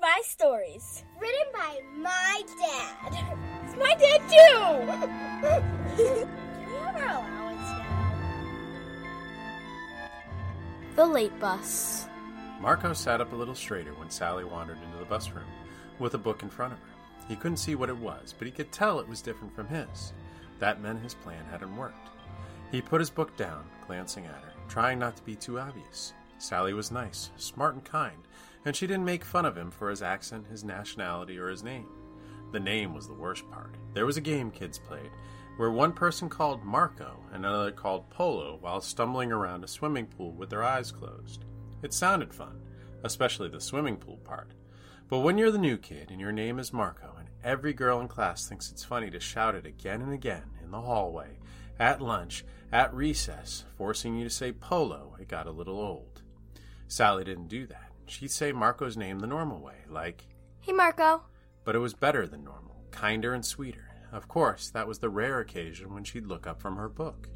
my stories. Written by my dad. It's my dad too! Can we have our allowance now? The Late Bus. Marco sat up a little straighter when Sally wandered into the bus room with a book in front of her. He couldn't see what it was, but he could tell it was different from his. That meant his plan hadn't worked. He put his book down, glancing at her, trying not to be too obvious. Sally was nice, smart, and kind, and she didn't make fun of him for his accent, his nationality, or his name. The name was the worst part. There was a game kids played where one person called Marco and another called Polo while stumbling around a swimming pool with their eyes closed. It sounded fun, especially the swimming pool part. But when you're the new kid and your name is Marco and every girl in class thinks it's funny to shout it again and again in the hallway, at lunch, at recess, forcing you to say Polo, it got a little old. Sally didn't do that. She'd say Marco's name the normal way, like, Hey, Marco. but it was better than normal, kinder and sweeter. Of course, that was the rare occasion when she'd look up from her book.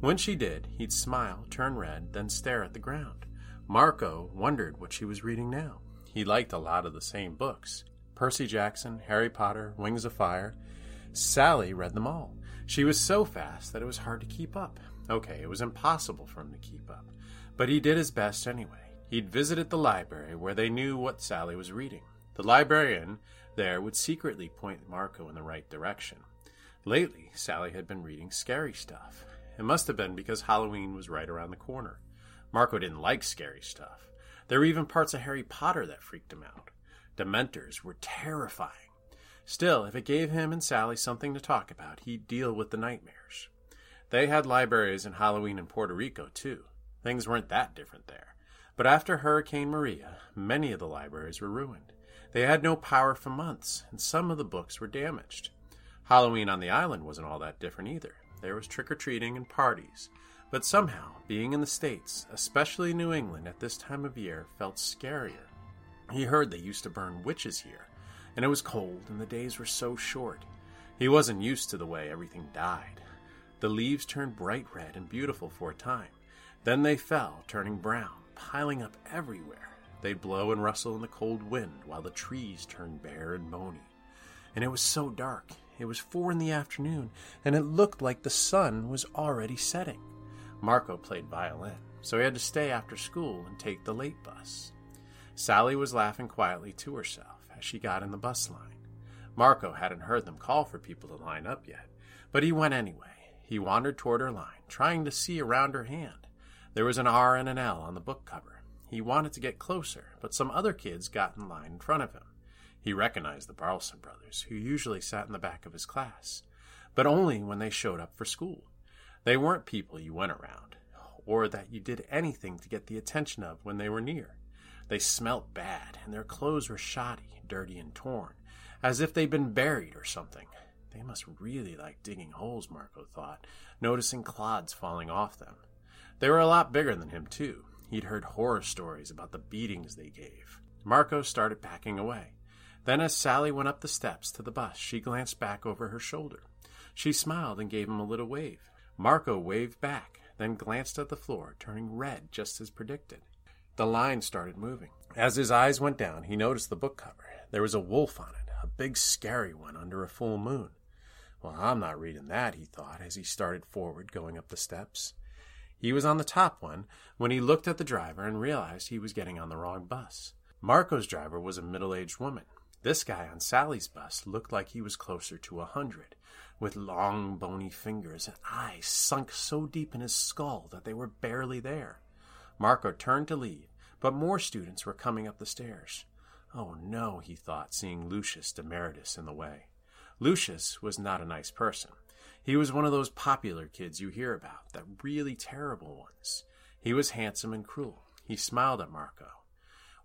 When she did, he'd smile, turn red, then stare at the ground. Marco wondered what she was reading now. He liked a lot of the same books Percy Jackson, Harry Potter, Wings of Fire. Sally read them all. She was so fast that it was hard to keep up. Okay, it was impossible for him to keep up. But he did his best anyway. He'd visited the library where they knew what Sally was reading. The librarian there would secretly point Marco in the right direction. Lately, Sally had been reading scary stuff. It must have been because Halloween was right around the corner. Marco didn't like scary stuff. There were even parts of Harry Potter that freaked him out. Dementors were terrifying. Still, if it gave him and Sally something to talk about, he'd deal with the nightmares. They had libraries in Halloween in Puerto Rico, too. Things weren't that different there. But after Hurricane Maria, many of the libraries were ruined. They had no power for months, and some of the books were damaged. Halloween on the island wasn't all that different either. There was trick or treating and parties. But somehow, being in the States, especially New England at this time of year, felt scarier. He heard they used to burn witches here, and it was cold and the days were so short. He wasn't used to the way everything died. The leaves turned bright red and beautiful for a time. Then they fell, turning brown, piling up everywhere. They'd blow and rustle in the cold wind while the trees turned bare and bony. And it was so dark. It was four in the afternoon, and it looked like the sun was already setting. Marco played violin, so he had to stay after school and take the late bus. Sally was laughing quietly to herself as she got in the bus line. Marco hadn't heard them call for people to line up yet, but he went anyway. He wandered toward her line, trying to see around her hand. There was an R and an L on the book cover. He wanted to get closer, but some other kids got in line in front of him. He recognized the Barlson brothers, who usually sat in the back of his class, but only when they showed up for school. They weren't people you went around, or that you did anything to get the attention of when they were near. They smelt bad, and their clothes were shoddy, dirty, and torn, as if they'd been buried or something. They must really like digging holes, Marco thought, noticing clods falling off them. They were a lot bigger than him, too. He'd heard horror stories about the beatings they gave. Marco started backing away. Then, as Sally went up the steps to the bus, she glanced back over her shoulder. She smiled and gave him a little wave. Marco waved back, then glanced at the floor, turning red just as predicted. The line started moving. As his eyes went down, he noticed the book cover. There was a wolf on it, a big scary one under a full moon. Well, I'm not reading that, he thought as he started forward, going up the steps. He was on the top one when he looked at the driver and realized he was getting on the wrong bus. Marco's driver was a middle aged woman. This guy on Sally's bus looked like he was closer to a hundred, with long, bony fingers and eyes sunk so deep in his skull that they were barely there. Marco turned to leave, but more students were coming up the stairs. Oh no, he thought, seeing Lucius Demeritus in the way. Lucius was not a nice person. He was one of those popular kids you hear about, the really terrible ones. He was handsome and cruel. He smiled at Marco.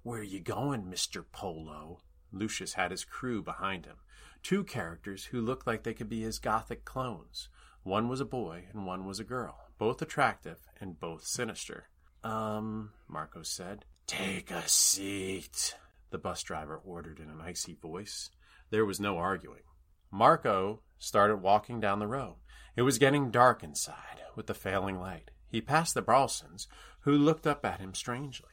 Where you going, Mr. Polo? Lucius had his crew behind him, two characters who looked like they could be his gothic clones. One was a boy and one was a girl, both attractive and both sinister. Um, Marco said. Take a seat, the bus driver ordered in an icy voice. There was no arguing. Marco started walking down the road. It was getting dark inside with the failing light. He passed the Barlsons, who looked up at him strangely.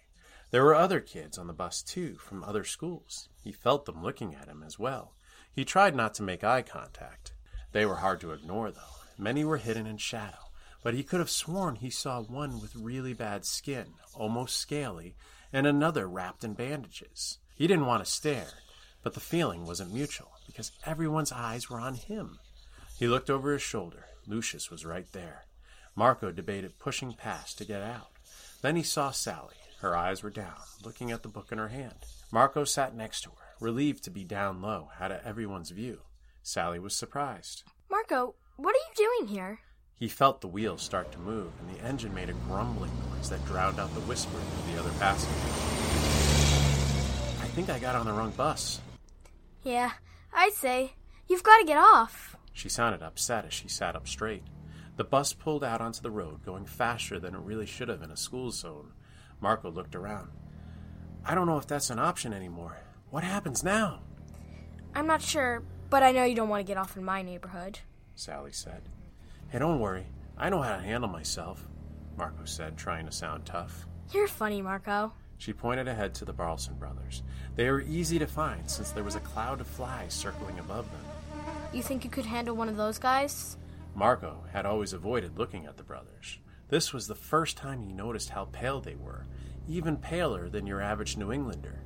There were other kids on the bus, too, from other schools. He felt them looking at him as well. He tried not to make eye contact. They were hard to ignore, though. Many were hidden in shadow, but he could have sworn he saw one with really bad skin, almost scaly, and another wrapped in bandages. He didn't want to stare, but the feeling wasn't mutual, because everyone's eyes were on him. He looked over his shoulder. Lucius was right there. Marco debated pushing past to get out. Then he saw Sally. Her eyes were down, looking at the book in her hand. Marco sat next to her, relieved to be down low, out of everyone's view. Sally was surprised. Marco, what are you doing here? He felt the wheels start to move, and the engine made a grumbling noise that drowned out the whisper of the other passengers. I think I got on the wrong bus. Yeah, I'd say. You've got to get off. She sounded upset as she sat up straight. The bus pulled out onto the road, going faster than it really should have in a school zone. Marco looked around. I don't know if that's an option anymore. What happens now? I'm not sure, but I know you don't want to get off in my neighborhood. Sally said. Hey, don't worry. I know how to handle myself, Marco said, trying to sound tough. You're funny, Marco. She pointed ahead to the Barlson brothers. They were easy to find since there was a cloud of flies circling above them. You think you could handle one of those guys? Marco had always avoided looking at the brothers. This was the first time he noticed how pale they were, even paler than your average New Englander.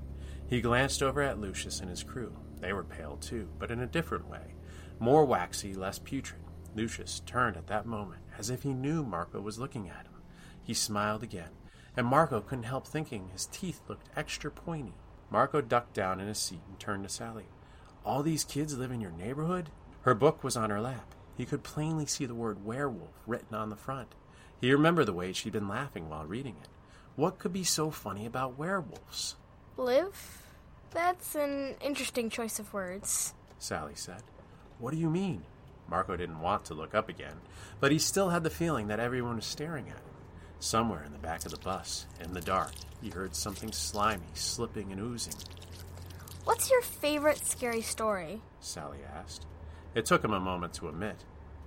He glanced over at Lucius and his crew. They were pale too, but in a different way. More waxy, less putrid. Lucius turned at that moment, as if he knew Marco was looking at him. He smiled again, and Marco couldn't help thinking his teeth looked extra pointy. Marco ducked down in his seat and turned to Sally. All these kids live in your neighborhood? Her book was on her lap. He could plainly see the word werewolf written on the front. He remembered the way she'd been laughing while reading it. What could be so funny about werewolves? Live? That's an interesting choice of words. Sally said. What do you mean? Marco didn't want to look up again, but he still had the feeling that everyone was staring at him. Somewhere in the back of the bus, in the dark, he heard something slimy slipping and oozing. What's your favorite scary story? Sally asked. It took him a moment to admit.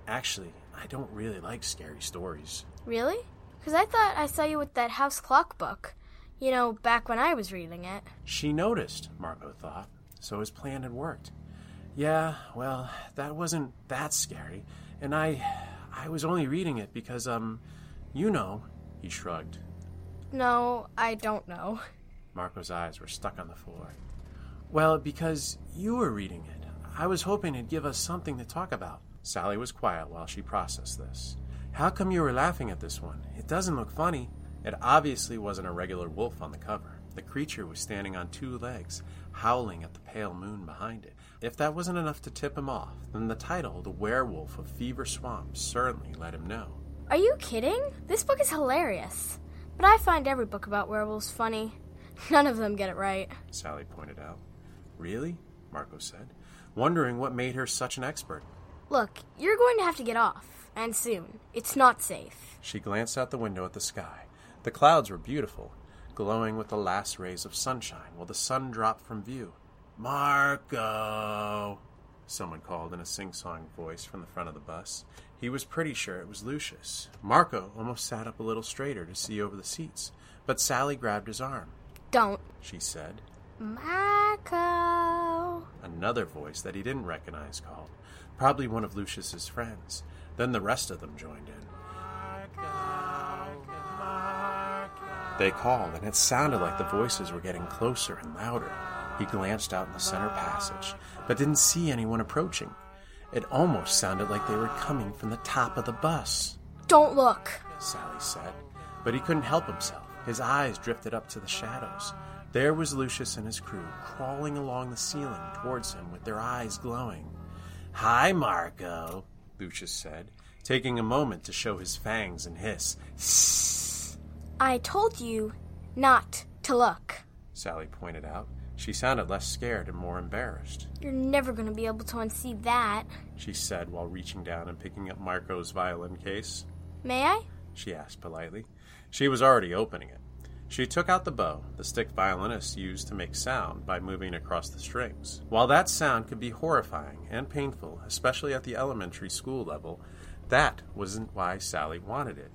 Actually, I don't really like scary stories. Really? Because I thought I saw you with that house clock book. You know, back when I was reading it. She noticed, Marco thought, so his plan had worked. Yeah, well, that wasn't that scary, and I I was only reading it because um you know, he shrugged. No, I don't know. Marco's eyes were stuck on the floor. Well, because you were reading it. I was hoping it'd give us something to talk about. Sally was quiet while she processed this. How come you were laughing at this one? It doesn't look funny. It obviously wasn't a regular wolf on the cover. The creature was standing on two legs, howling at the pale moon behind it. If that wasn't enough to tip him off, then the title, The Werewolf of Fever Swamp, certainly let him know. Are you kidding? This book is hilarious. But I find every book about werewolves funny. None of them get it right. Sally pointed out. Really? Marco said, wondering what made her such an expert. Look, you're going to have to get off, and soon. It's not safe. She glanced out the window at the sky. The clouds were beautiful, glowing with the last rays of sunshine while the sun dropped from view. Marco! Someone called in a sing song voice from the front of the bus. He was pretty sure it was Lucius. Marco almost sat up a little straighter to see over the seats, but Sally grabbed his arm. Don't. She said. Marco. Another voice that he didn't recognize called, probably one of Lucius's friends. Then the rest of them joined in. "Marco!" They called, and it sounded like the voices were getting closer and louder. He glanced out in the center passage, but didn't see anyone approaching. It almost sounded like they were coming from the top of the bus, Don't look. Sally said. But he couldn't help himself. His eyes drifted up to the shadows. There was Lucius and his crew, crawling along the ceiling towards him with their eyes glowing. Hi, Marco, Lucius said, taking a moment to show his fangs and hiss. Sss, I told you not to look. Sally pointed out. She sounded less scared and more embarrassed. You're never going to be able to unsee that. She said while reaching down and picking up Marco's violin case. May I? She asked politely. She was already opening it. She took out the bow the stick violinists used to make sound by moving across the strings. While that sound could be horrifying and painful, especially at the elementary school level, that wasn't why Sally wanted it.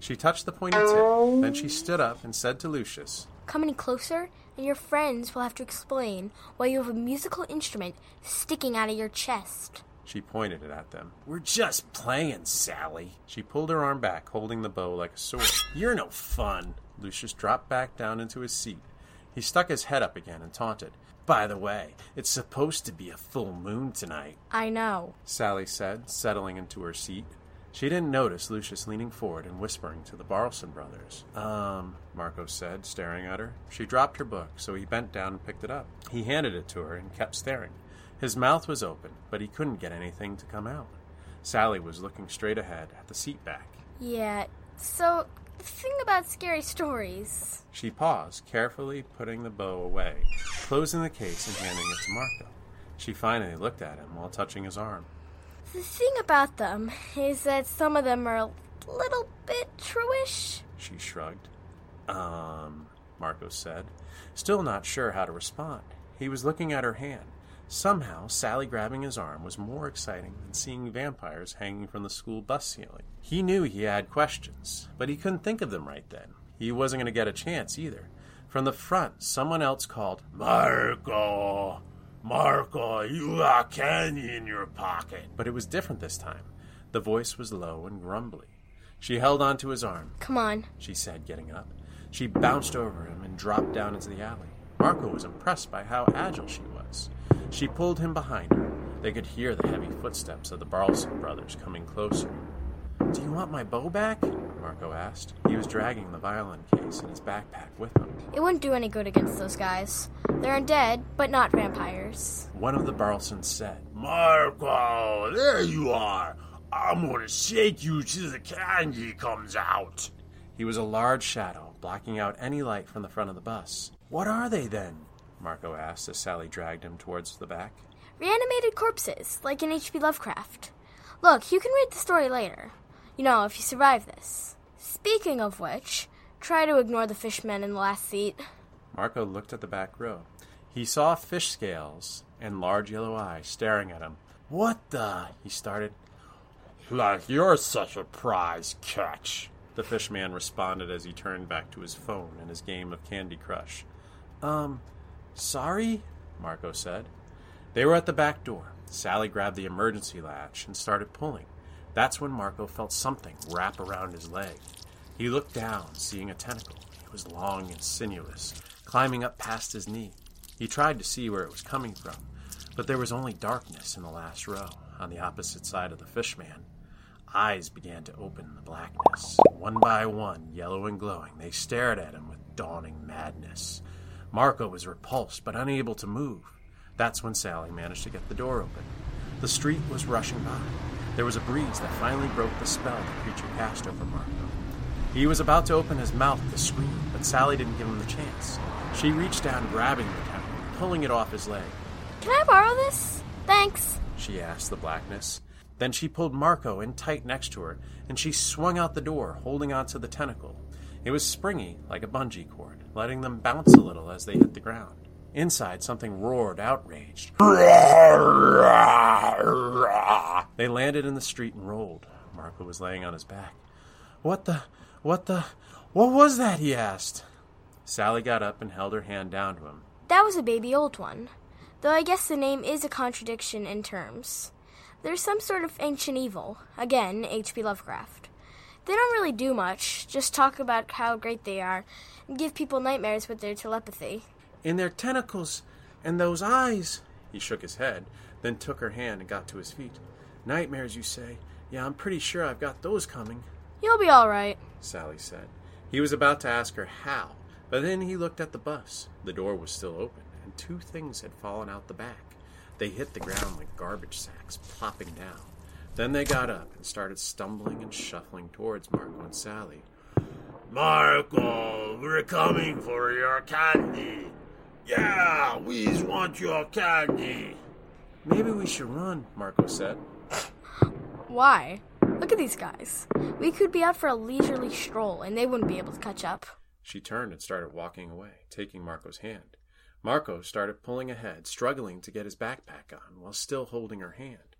She touched the pointy tip, then she stood up and said to Lucius, come any closer, and your friends will have to explain why you have a musical instrument sticking out of your chest. She pointed it at them. We're just playing, Sally. She pulled her arm back, holding the bow like a sword. You're no fun. Lucius dropped back down into his seat. He stuck his head up again and taunted. By the way, it's supposed to be a full moon tonight, I know. Sally said, settling into her seat. She didn't notice Lucius leaning forward and whispering to the Barlson brothers. Um, Marco said, staring at her. She dropped her book, so he bent down and picked it up. He handed it to her and kept staring. His mouth was open, but he couldn't get anything to come out. Sally was looking straight ahead at the seat back. Yeah, so the thing about scary stories. She paused, carefully putting the bow away, closing the case and handing it to Marco. She finally looked at him while touching his arm. The thing about them is that some of them are a little bit truish. She shrugged. Um, Marco said, still not sure how to respond. He was looking at her hand. Somehow, Sally grabbing his arm was more exciting than seeing vampires hanging from the school bus ceiling. He knew he had questions, but he couldn't think of them right then. He wasn't going to get a chance either. From the front, someone else called, Marco! Marco, you got candy in your pocket. But it was different this time. The voice was low and grumbly. She held onto his arm, Come on. she said, getting up. She bounced over him and dropped down into the alley. Marco was impressed by how agile she was. She pulled him behind her. They could hear the heavy footsteps of the Barlson brothers coming closer. Do you want my bow back? Marco asked. He was dragging the violin case in his backpack with him. It wouldn't do any good against those guys. They're undead, but not vampires. One of the Barlsons said, Marco, there you are. I'm going to shake you till the candy comes out. He was a large shadow, blocking out any light from the front of the bus. What are they then? Marco asked as Sally dragged him towards the back. Reanimated corpses, like in H.P. Lovecraft. Look, you can read the story later. You know, if you survive this. Speaking of which, try to ignore the fishmen in the last seat. Marco looked at the back row. He saw fish scales and large yellow eyes staring at him. What the? He started. Like you're such a prize catch, the fish man responded as he turned back to his phone and his game of Candy Crush. Um, sorry? Marco said. They were at the back door. Sally grabbed the emergency latch and started pulling. That's when Marco felt something wrap around his leg. He looked down, seeing a tentacle. It was long and sinuous, climbing up past his knee. He tried to see where it was coming from, but there was only darkness in the last row, on the opposite side of the fishman. Eyes began to open in the blackness. One by one, yellow and glowing, they stared at him with dawning madness. Marco was repulsed, but unable to move. That's when Sally managed to get the door open. The street was rushing by. There was a breeze that finally broke the spell the creature cast over Marco. He was about to open his mouth to scream, but Sally didn't give him the chance. She reached down, grabbing the tentacle, pulling it off his leg. Can I borrow this? Thanks. She asked the blackness. Then she pulled Marco in tight next to her, and she swung out the door, holding onto the tentacle. It was springy, like a bungee cord, letting them bounce a little as they hit the ground. Inside, something roared, outraged. They landed in the street and rolled. Marco was laying on his back. What the? What the? What was that? he asked. Sally got up and held her hand down to him. That was a baby old one. Though I guess the name is a contradiction in terms. There's some sort of ancient evil. Again, H.P. Lovecraft. They don't really do much, just talk about how great they are and give people nightmares with their telepathy. In their tentacles and those eyes. He shook his head, then took her hand and got to his feet. Nightmares, you say? Yeah, I'm pretty sure I've got those coming, You'll be all right. Sally said. He was about to ask her how, but then he looked at the bus. The door was still open, and two things had fallen out the back. They hit the ground like garbage sacks, plopping down. Then they got up and started stumbling and shuffling towards Marco and Sally. Marco, we're coming for your candy. Yeah, we want your candy. Maybe we should run, Marco said. Why? Look at these guys. We could be out for a leisurely stroll and they wouldn't be able to catch up. She turned and started walking away, taking Marco's hand. Marco started pulling ahead, struggling to get his backpack on while still holding her hand.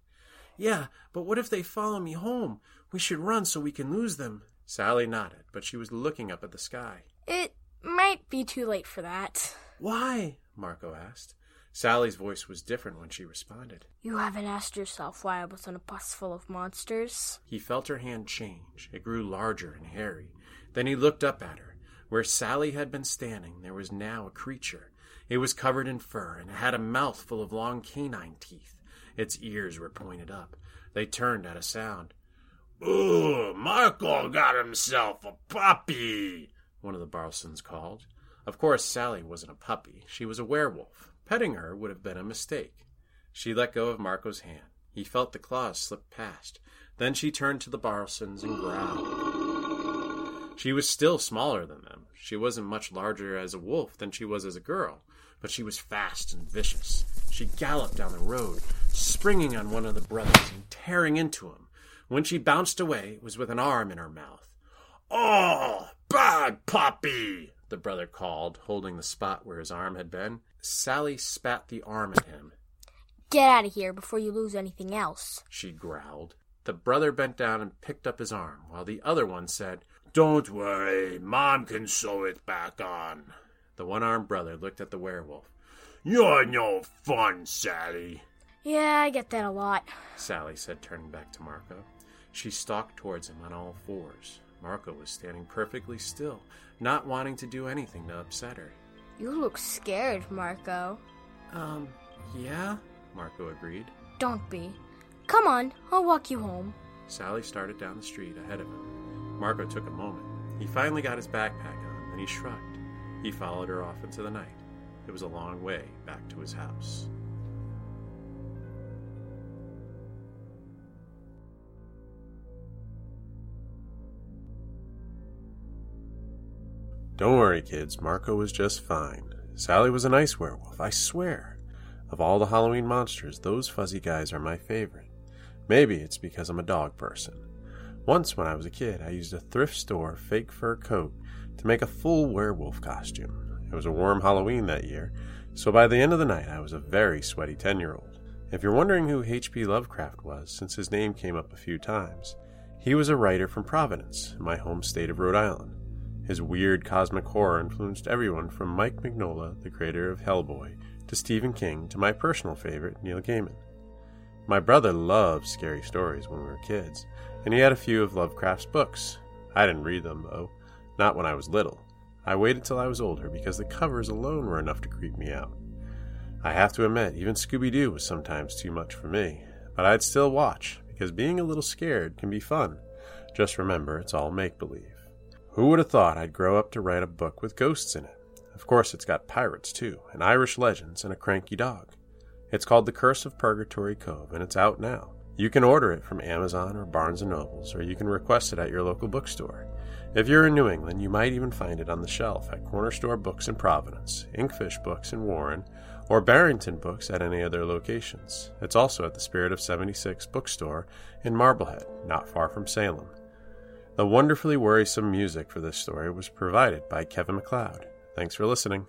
Yeah, but what if they follow me home? We should run so we can lose them. Sally nodded, but she was looking up at the sky. It Might be too late for that. Why? Marco asked. Sally's voice was different when she responded. You haven't asked yourself why I was on a bus full of monsters? He felt her hand change. It grew larger and hairy. Then he looked up at her. Where Sally had been standing, there was now a creature. It was covered in fur and had a mouth full of long canine teeth. Its ears were pointed up. They turned at a sound. Ooh, Marco got himself a puppy, one of the Barlsons called. Of course, Sally wasn't a puppy. She was a werewolf. Petting her would have been a mistake. She let go of Marco's hand. He felt the claws slip past. Then she turned to the Barlsons and growled. She was still smaller than them. She wasn't much larger as a wolf than she was as a girl, but she was fast and vicious. She galloped down the road, springing on one of the brothers and tearing into him. When she bounced away, it was with an arm in her mouth. Oh, bad puppy! The brother called, holding the spot where his arm had been. Sally spat the arm at him. Get out of here before you lose anything else, she growled. The brother bent down and picked up his arm, while the other one said, Don't worry, Mom can sew it back on. The one armed brother looked at the werewolf. You're no fun, Sally. Yeah, I get that a lot, Sally said, turning back to Marco. She stalked towards him on all fours. Marco was standing perfectly still, not wanting to do anything to upset her. You look scared, Marco. Um, yeah, Marco agreed. Don't be. Come on, I'll walk you home. Sally started down the street ahead of him. Marco took a moment. He finally got his backpack on, then he shrugged. He followed her off into the night. It was a long way back to his house. Don't worry, kids. Marco was just fine. Sally was a nice werewolf, I swear. Of all the Halloween monsters, those fuzzy guys are my favorite. Maybe it's because I'm a dog person. Once, when I was a kid, I used a thrift store fake fur coat to make a full werewolf costume. It was a warm Halloween that year, so by the end of the night, I was a very sweaty 10 year old. If you're wondering who H.P. Lovecraft was, since his name came up a few times, he was a writer from Providence, my home state of Rhode Island. His weird cosmic horror influenced everyone from Mike Mignola, the creator of Hellboy, to Stephen King, to my personal favorite, Neil Gaiman. My brother loved scary stories when we were kids, and he had a few of Lovecraft's books. I didn't read them, though, not when I was little. I waited till I was older because the covers alone were enough to creep me out. I have to admit, even Scooby Doo was sometimes too much for me, but I'd still watch because being a little scared can be fun. Just remember, it's all make believe. Who would have thought I'd grow up to write a book with ghosts in it? Of course, it's got pirates, too, and Irish legends, and a cranky dog. It's called The Curse of Purgatory Cove, and it's out now. You can order it from Amazon or Barnes & Nobles, or you can request it at your local bookstore. If you're in New England, you might even find it on the shelf at Cornerstone Books in Providence, Inkfish Books in Warren, or Barrington Books at any of their locations. It's also at the Spirit of 76 bookstore in Marblehead, not far from Salem. The wonderfully worrisome music for this story was provided by Kevin MacLeod. Thanks for listening.